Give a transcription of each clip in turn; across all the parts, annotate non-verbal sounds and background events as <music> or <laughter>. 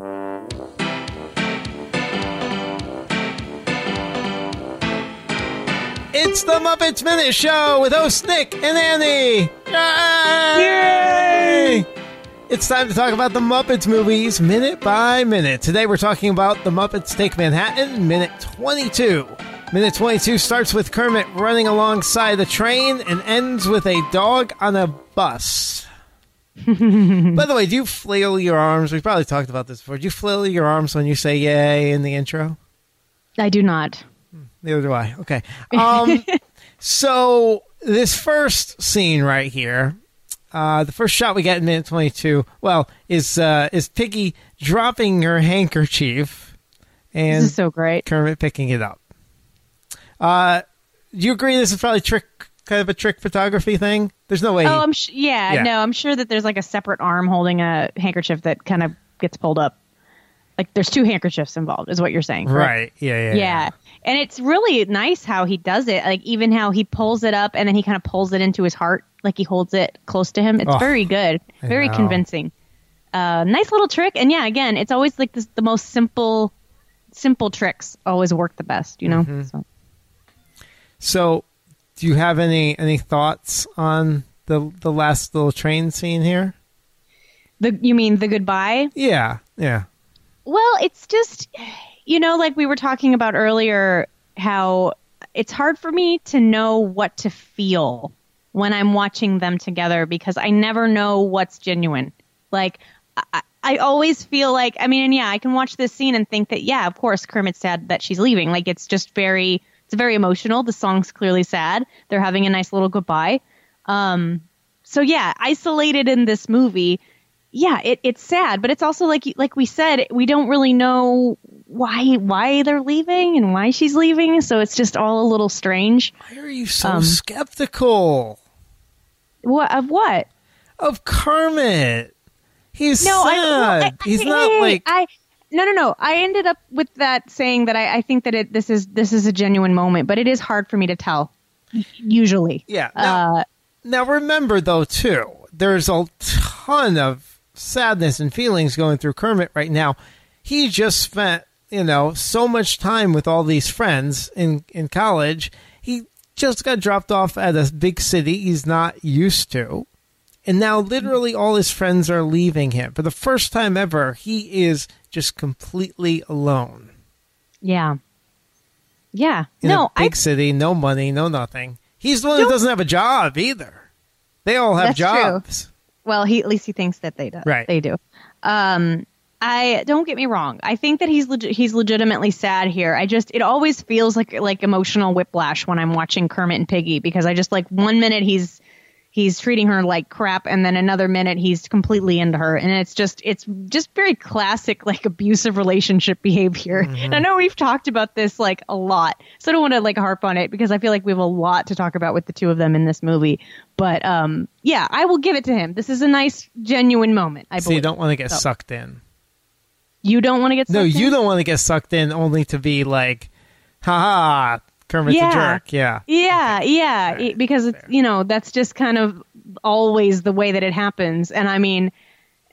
It's the Muppets Minute Show with host Nick and Annie. Yay! It's time to talk about the Muppets movies minute by minute. Today we're talking about The Muppets Take Manhattan, minute 22. Minute 22 starts with Kermit running alongside a train and ends with a dog on a bus. By the way, do you flail your arms? We've probably talked about this before. Do you flail your arms when you say yay in the intro? I do not. Neither do I. Okay. Um, <laughs> so this first scene right here, uh, the first shot we get in minute twenty-two, well, is uh, is Piggy dropping her handkerchief, and This is so great. Kermit picking it up. Uh, do you agree this is probably trick, kind of a trick photography thing? There's no way. Oh, I'm sh- yeah, Yeah. no, I'm sure that there's like a separate arm holding a handkerchief that kind of gets pulled up. Like there's two handkerchiefs involved, is what you're saying, correct? right? Yeah, yeah, Yeah. And it's really nice how he does it. Like even how he pulls it up and then he kind of pulls it into his heart, like he holds it close to him. It's Oh, very good, very convincing. Uh, nice little trick. And yeah, again, it's always like this, the most simple, simple tricks always work the best. You know. Mm-hmm. So. So, do you have any any thoughts on the the last little train scene here? The you mean the goodbye? Yeah, yeah. Well, it's just, you know, like we were talking about earlier, how it's hard for me to know what to feel when I'm watching them together because I never know what's genuine. Like, I, I always feel like, I mean, and yeah, I can watch this scene and think that, yeah, of course, Kermit's sad that she's leaving. Like, it's just very, it's very emotional. The song's clearly sad. They're having a nice little goodbye. Um, so yeah, isolated in this movie, yeah, it, it's sad, but it's also like like we said, we don't really know why why they're leaving and why she's leaving, so it's just all a little strange. Why are you so Um, skeptical What of what? of Kermit? He's No, I, sad. well, I- He's I- not like I. No, no, no. I ended up with that saying that I, I think that it this is this is a genuine moment, but it is hard for me to tell. Usually, yeah. Now, uh, now remember though too, there's a ton of sadness and feelings going through Kermit right now. He just spent you know so much time with all these friends in in college. He just got dropped off at a big city he's not used to. And now, literally, all his friends are leaving him. For the first time ever, he is just completely alone yeah, yeah. in no, a I big city, no money, no nothing. He's the one that doesn't have a job either. They all have That's true. jobs. Well, he at least he thinks that they do. Right. They do. Um, I don't get me wrong. I think that he's legi- he's legitimately sad here. I just it always feels like like emotional whiplash when I'm watching Kermit and Piggy because I just like one minute he's he's treating her like crap and then another minute he's completely into her and it's just it's just very classic like abusive relationship behavior. And I know we've talked about this like a lot. So I don't want to like harp on it because I feel like we have a lot to talk about with the two of them in this movie. But um yeah, I will give it to him. This is a nice genuine moment. I So you don't want to get So- sucked in. You don't want to get No, you in? don't want to get sucked in only to be like, haha, Kermit's Yeah. a jerk. Yeah. Yeah, yeah, Fair, it- because it's, you know that's just kind of always the way that it happens. And I mean,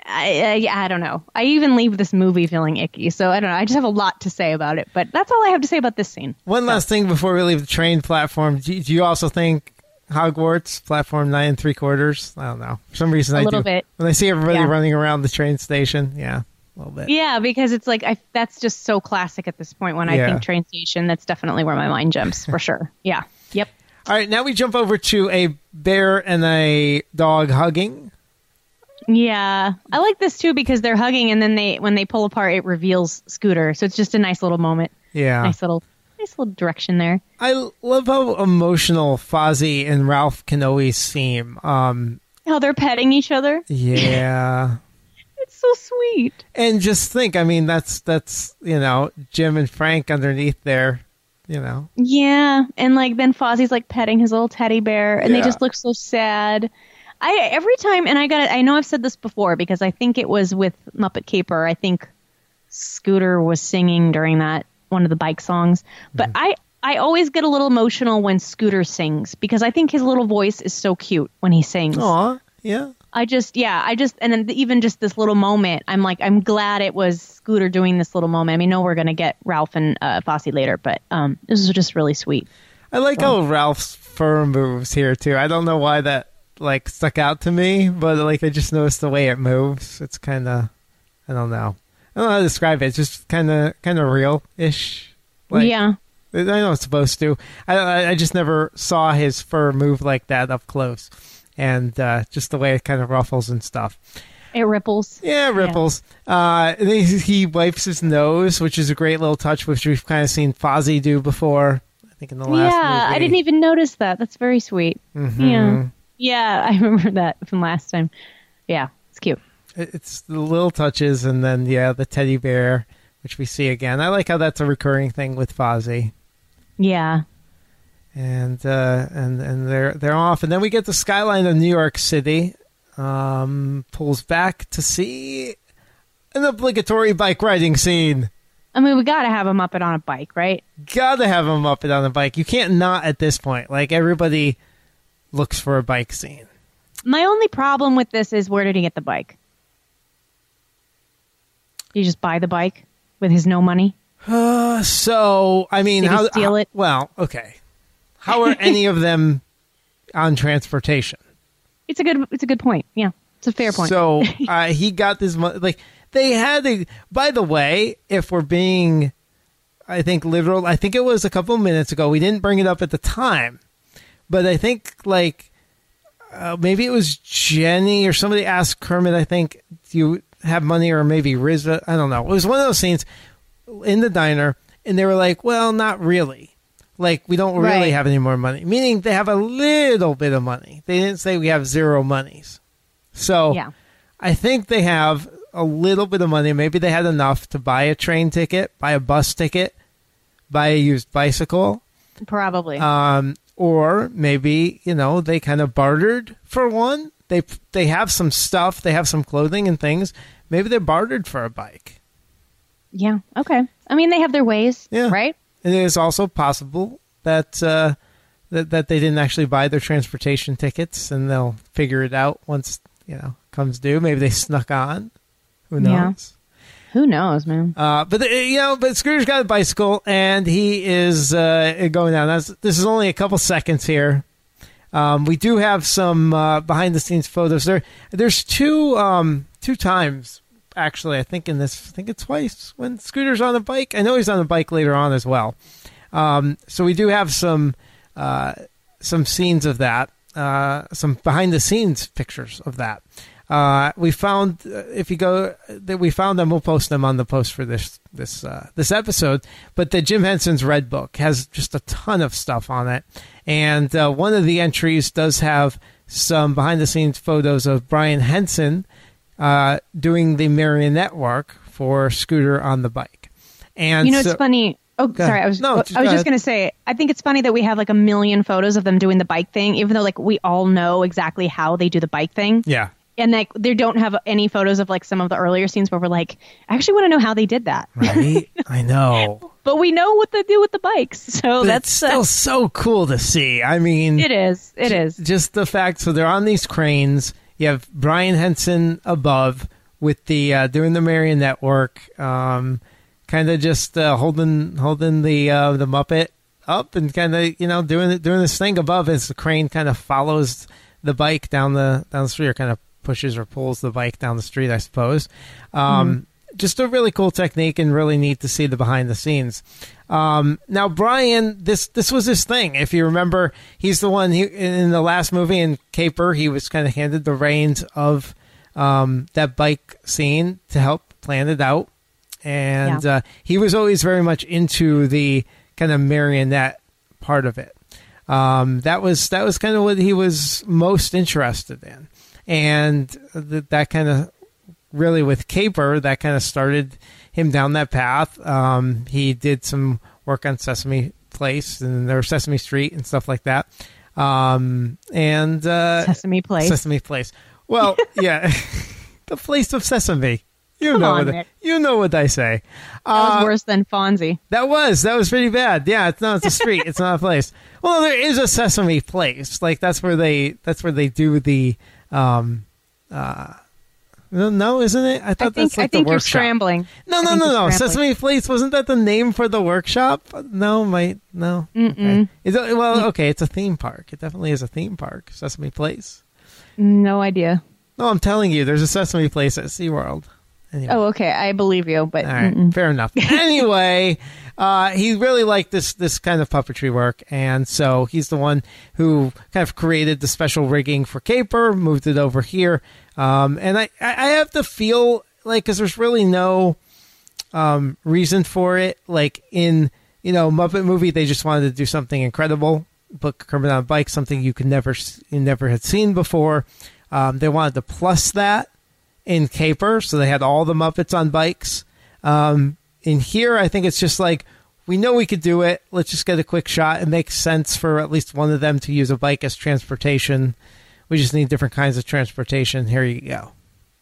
I, I I don't know. I even leave this movie feeling icky. So I don't know. I just have a lot to say about it. But that's all I have to say about this scene. One last thing before we leave the train platform. Do, do you also think Hogwarts platform nine and three quarters? I don't know. For some reason, A I little do. bit. When I see everybody Yeah. running around the train station, yeah, a little bit. Yeah, because it's like I that's just so classic at this point. When I think train station, that's definitely where my mind jumps for sure. <laughs> Yeah. Yep. All right, now we jump over to a bear and a dog hugging. Yeah, I like this too because they're hugging, and then they when they pull apart, it reveals Scooter. So it's just a nice little moment. Yeah. Nice little, nice little direction there. I love how emotional Fozzie and Ralph can always seem. Um, How they're petting each other. yeah. <laughs> So sweet. and just think, I mean, that's that's you know Jim and Frank underneath there, you know. Yeah, and like then Fozzie's like petting his little teddy bear, and Yeah. they just look so sad. I every time, and I got it. I know I've said this before because I think it was with Muppet Caper. I think Scooter was singing during that one of the bike songs, but mm-hmm. I. I always get a little emotional when Scooter sings because I think his little voice is so cute when he sings. Aw, yeah. I just, yeah, I just, and then even just this little moment, I'm like, I'm glad it was Scooter doing this little moment. I mean, no, we're gonna get Ralph and uh, Fozzie later, but um, this is just really sweet. I like how Ralph's fur moves here too. I don't know why that like stuck out to me, but like I just noticed the way it moves. It's kind of, I don't know. I don't know how to describe it. It's just kind of kind of real ish. Like, yeah, I know it's supposed to. I I just never saw his fur move like that up close, and uh, just the way it kind of ruffles and stuff. it ripples. Yeah, it ripples. Uh, and he, he wipes his nose, which is a great little touch, which we've kind of seen Fozzie do before. I think in the last yeah, movie. I didn't even notice that. That's very sweet. Mhm. Yeah, yeah, <laughs> I remember that from last time. Yeah, it's cute. It's the little touches, and then yeah, the teddy bear, which we see again. I like how that's a recurring thing with Fozzie. Yeah, and uh, and and they're they're off, and then we get the skyline of New York City. Um, pulls back to see an obligatory bike riding scene. I mean, we got to have a Muppet on a bike, right? Gotta have him up and on a bike. You can't not at this point. Like everybody looks for a bike scene. My only problem with this is where did he get the bike? Did he just buy the bike with his no money? Uh, so I mean, Did he how steal how- it? Well, okay. How are any of them on transportation? It's a good. It's a good point. Yeah, it's a fair point. So <laughs> uh, he got this money. Like they had a. By the way, if we're being, I think literal. I think it was a couple minutes ago. We didn't bring it up at the time, but I think like uh, maybe it was Jenny or somebody asked Kermit. I think do you have money or maybe Rizzo? I don't know. It was one of those scenes in the diner, and they were like, "Well, not really." Like we don't really Right. have any more money. Meaning they have a little bit of money. They didn't say we have zero monies. So yeah, I think they have a little bit of money. Maybe they had enough to buy a train ticket, buy a bus ticket, buy a used bicycle, probably. um, or maybe you know they kind of bartered for one. They they have some stuff, they have some clothing and things. Maybe they bartered for a bike. yeah. Okay. I mean, they have their ways, Yeah. right? And it is also possible that uh, that that they didn't actually buy their transportation tickets, and they'll figure it out once you know comes due. Maybe they snuck on. Who knows? Yeah. Who knows, man? Uh, but you know, but Scooter's got a bicycle and he is uh, going down. That's, this is only a couple seconds here. Um, we do have some uh, behind the scenes photos. There, there's two um, two times actually. I think in this, I think it's twice when Scooter's on a bike. I know he's on a bike later on as well. Um, so we do have some uh, some scenes of that, uh, some behind the scenes pictures of that. Uh, we found uh, if you go that we found them, we'll post them on the post for this this uh, this episode. But the Jim Henson's Red Book has just a ton of stuff on it, and uh, one of the entries does have some behind the scenes photos of Brian Henson uh, doing the marionette work for Scooter on the bike. And You know, so- it's funny. Oh, sorry. I was. No, I was just just gonna say. I think it's funny that we have like a million photos of them doing the bike thing, even though like we all know exactly how they do the bike thing. yeah. and like they don't have any photos of like some of the earlier scenes where we're like, I actually want to know how they did that. Right? <laughs> I know. But we know what they do with the bikes, so But that's it's still uh, so cool to see. I mean, it is. It is. just the fact so they're on these cranes you have brian henson above with the uh, doing the marionette work um, kind of just uh, holding holding the uh, the muppet up and kind of you know doing doing this thing above as the crane kind of follows the bike down the down the street or kind of pushes or pulls the bike down the street i suppose. Um, just a really cool technique and really neat to see the behind the scenes um, now Brian, this this was his thing. If you remember, he's the one he, in the last movie in Caper. He was kind of handed the reins of um, that bike scene to help plan it out, and Yeah. uh, he was always very much into the kind of marionette part of it. Um, that was that was kind of what he was most interested in, and th- that kind of really with Caper, that kind of started him down that path. Um, he did some work on Sesame Place and or Sesame Street and stuff like that. Um, and uh, Sesame Place. Sesame Place. Well, <laughs> yeah, <laughs> the place of Sesame. You Come know on, what you know what I say. that was Uh, worse than Fozzie. that was that was pretty bad. Yeah, it's not it's a <laughs> street. it's not a place. Well, there is a Sesame Place. Like that's where they that's where they do the um Uh, no, no, isn't it? I thought I think that's like I think the you're workshop. scrambling. No, no, no, no. Sesame Place wasn't that the name for the workshop? No, my no. Okay. Is it, well, okay, it's a theme park. It definitely is a theme park. Sesame Place. No idea. No, I'm telling you, there's a Sesame Place at SeaWorld. Anyway. Oh, okay. I believe you, but right, fair enough. <laughs> anyway, uh, he really liked this this kind of puppetry work, and so he's the one who kind of created the special rigging for Caper, moved it over here, um, and I I have to feel like because there's really no um, reason for it. Like in you know Muppet movie, they just wanted to do something incredible, but Kermit on a bike, something you could never you never had seen before. Um, they wanted to plus that in Caper, so they had all the Muppets on bikes. Um, in here, I think it's just like we know we could do it. Let's just get a quick shot. It makes sense for at least one of them to use a bike as transportation. We just need different kinds of transportation. Here you go.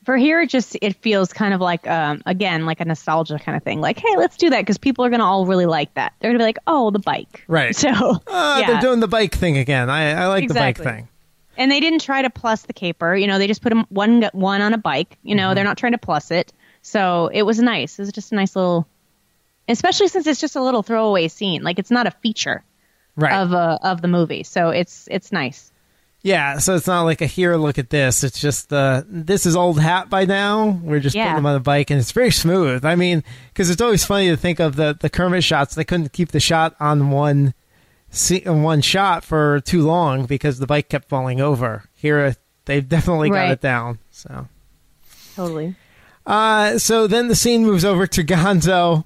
for here, it just it feels kind of like um again like a nostalgia kind of thing. Like, hey, let's do that because people are gonna all really like that. They're gonna be like, oh, the bike, Right. <laughs> So Uh, yeah, They're doing the bike thing again. I, I like Exactly. the bike thing. and they didn't try to plus the caper. You know, they just put one one on a bike. You know, Mm-hmm. they're not trying to plus it. So it was nice. It was just a nice little, especially since it's just a little throwaway scene. Like it's not a feature Right. of uh, of the movie. So it's it's nice. Yeah. So it's not like a here, look at this. It's just uh, this is old hat by now. We're just Yeah. putting them on a bike, and it's very smooth. I mean, because it's always funny to think of the the Kermit shots. They couldn't keep the shot on one on one shot for too long because the bike kept falling over. Here, they've definitely got it down. So. Totally. Uh, so then the scene moves over to Gonzo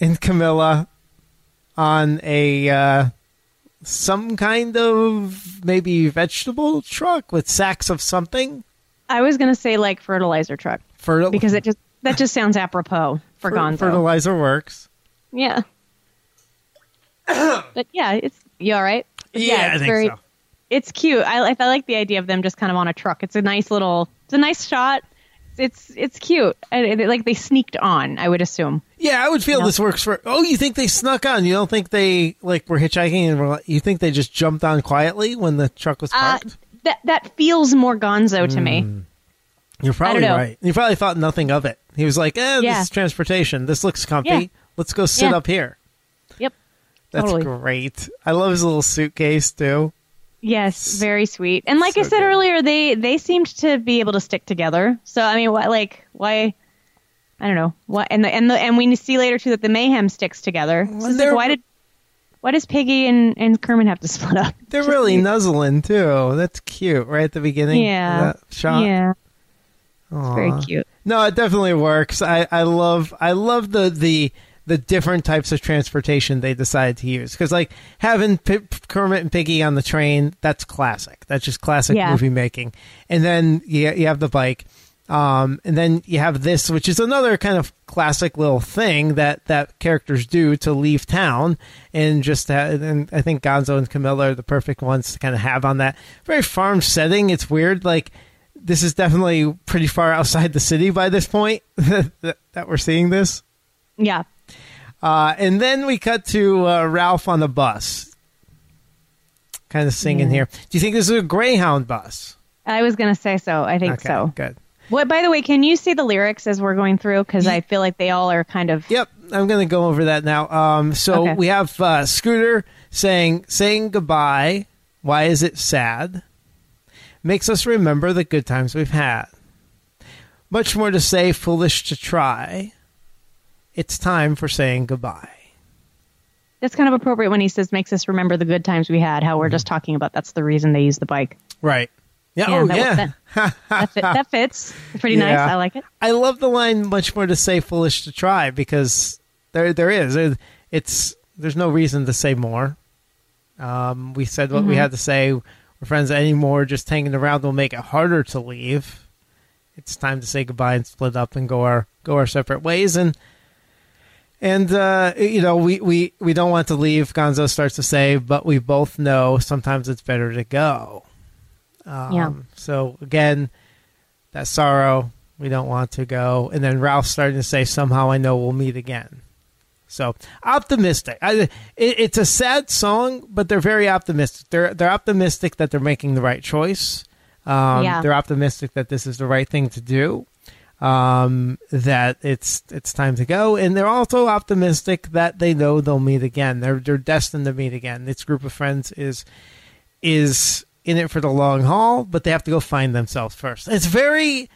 and Camilla on a uh, some kind of maybe vegetable truck with sacks of something I was gonna say like fertilizer truck for because it just that just sounds apropos for fer- Gonzo. fertilizer works. Yeah. <coughs> but yeah, it's you all right? Yeah, I it's think very so. it's cute. I like I like the idea of them just kind of on a truck. It's a nice little it's a nice shot. It's it's cute. And it, like they sneaked on, I would assume. Yeah, I would feel No. this works for. Oh, you think they snuck on? You don't think they like were hitchhiking and were, you think they just jumped on quietly when the truck was Uh, parked? that that feels more Gonzo to me. You're probably right. You probably thought nothing of it. He was like, "Eh, Yeah. this is transportation. This looks comfy. Yeah. Let's go sit Yeah. up here." Yep. That's Totally. great. I love his little suitcase too. Yes, very sweet. And like I said good. earlier, they they seemed to be able to stick together. So I mean, what like why? I don't know what. And the and the and we see later too that the mayhem sticks together. So it's like, why did why does Piggy and and Kermit have to <laughs> split up? They're Just really weird. nuzzling too. That's cute, right at the beginning. Yeah. shot. Yeah, Aw. very cute. No, it definitely works. I, I love I love the the the different types of transportation they decided to use because like having P- Kermit and Piggy on the train that's classic. That's just classic Yeah. movie making. And then you you have the bike, um, and then you have this, which is another kind of classic little thing that that characters do to leave town, and just and I think Gonzo and Camilla are the perfect ones to kind of have on that very farm setting. It's weird, like this is definitely pretty far <laughs> outside the city by this point <laughs> that, that we're seeing this. Yeah, Uh, and then we cut to uh, Ralph on the bus, kind of singing Yeah. here. Do you think this is a Greyhound bus? I was gonna say so. I think okay, so. good. What? By the way, can you see the lyrics as we're going through? Because I feel like they all are kind of. Yep, I'm going to go over that now. Um, so Okay. we have uh, Scooter saying saying goodbye. Why is it sad? Makes us remember the good times we've had. Much more to say, foolish to try. It's time for saying goodbye. That's kind of appropriate when he says makes us remember the good times we had. How we're just talking about that's the reason they use the bike. Right. Yeah. Yeah, oh, that- yeah. That, fit, that fits. Pretty nice. I like it. I love the line "much more to say, foolish to try" because there there is it's there's no reason to say more. Um, we said what we Mhm. had to say. We're friends anymore. Just hanging around will make it harder to leave. It's time to say goodbye and split up and go our go our separate ways. And and uh, you know we, we we don't want to leave. Gonzo starts to say, but we both know sometimes it's better to go. Um, Yeah. So again, that sorrow. We don't want to go. And then Ralph starting to say, somehow I know we'll meet again. So optimistic. I, it, it's a sad song, but they're very optimistic. They're they're optimistic that they're making the right choice. Um, Yeah. They're optimistic that this is the right thing to do. Um, that it's it's time to go, and they're also optimistic that they know they'll meet again. They're they're destined to meet again. This group of friends is is in it for the long haul, but they have to go find themselves first. It's very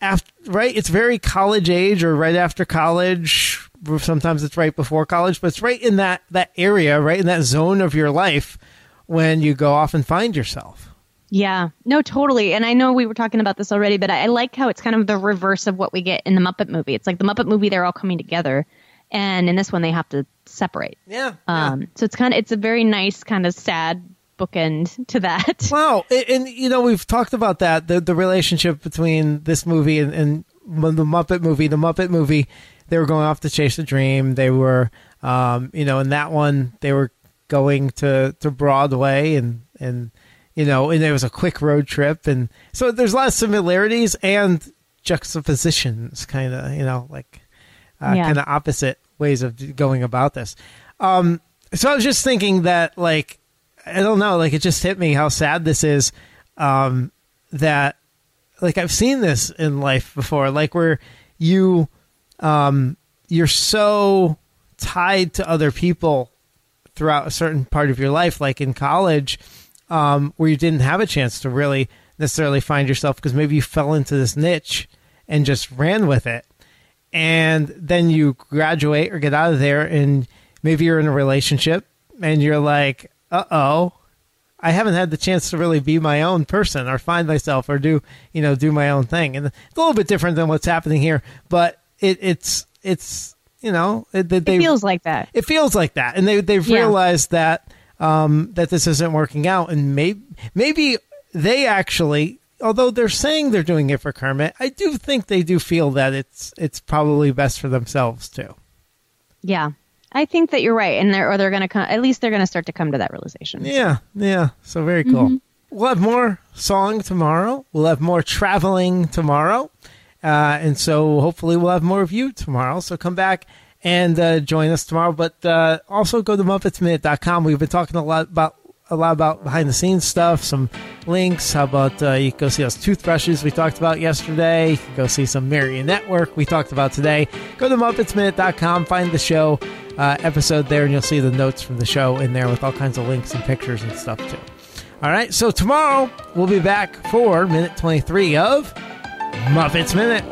after, right? It's very college age or right after college. Sometimes it's right before college, but it's right in that that area, right in that zone of your life when you go off and find yourself. Yeah, no, totally. And I know we were talking about this already, but I, I like how it's kind of the reverse of what we get in the Muppet movie. It's like the Muppet movie, they're all coming together. And in this one, they have to separate. Yeah. Um, So it's kind of, it's a very nice, kind of sad bookend to that. <laughs> Wow, and, and you know we've talked about that the the relationship between this movie and, and the Muppet movie. The Muppet movie, they were going off to chase a dream. They were, um, you know, in that one they were going to to Broadway and and you know, and it was a quick road trip, and so there's a lot of similarities and juxtapositions, kind of, you know, like uh, Yeah. kind of opposite ways of going about this. Um, so I was just thinking that, like, I don't know, like it just hit me how sad this is. Um, that, like, I've seen this in life before, like where you, um, you're so tied to other people throughout a certain part of your life, like in college, um, where you didn't have a chance to really necessarily find yourself because maybe you fell into this niche and just ran with it. And then you graduate or get out of there, and maybe you're in a relationship and you're like, uh oh, I haven't had the chance to really be my own person or find myself or do, you know, do my own thing. And it's a little bit different than what's happening here, but it, it's, it's, you know, it, they, it feels like that. it feels like that, and they they've Yeah. realized that um, that this isn't working out, and maybe maybe they actually, although they're saying they're doing it for Kermit, I do think they do feel that it's it's probably best for themselves too. Yeah. I think that you're right. And they're, or they're going to come, at least they're going to start to come to that realization. Yeah, yeah. So very cool. We'll have more song tomorrow. We'll have more traveling tomorrow. Uh, and so hopefully we'll have more of you tomorrow. So come back and uh, join us tomorrow. But uh, also go to MuppetsMinute.com. We've been talking a lot about a lot about behind the scenes stuff, some links. How about uh, you go see those toothbrushes we talked about yesterday? You can go see some marionette work we talked about today. Go to MuppetsMinute.com, find the show uh, episode there, and you'll see the notes from the show in there with all kinds of links and pictures and stuff too. All right, so tomorrow we'll be back for minute 23 of Muppets Minute.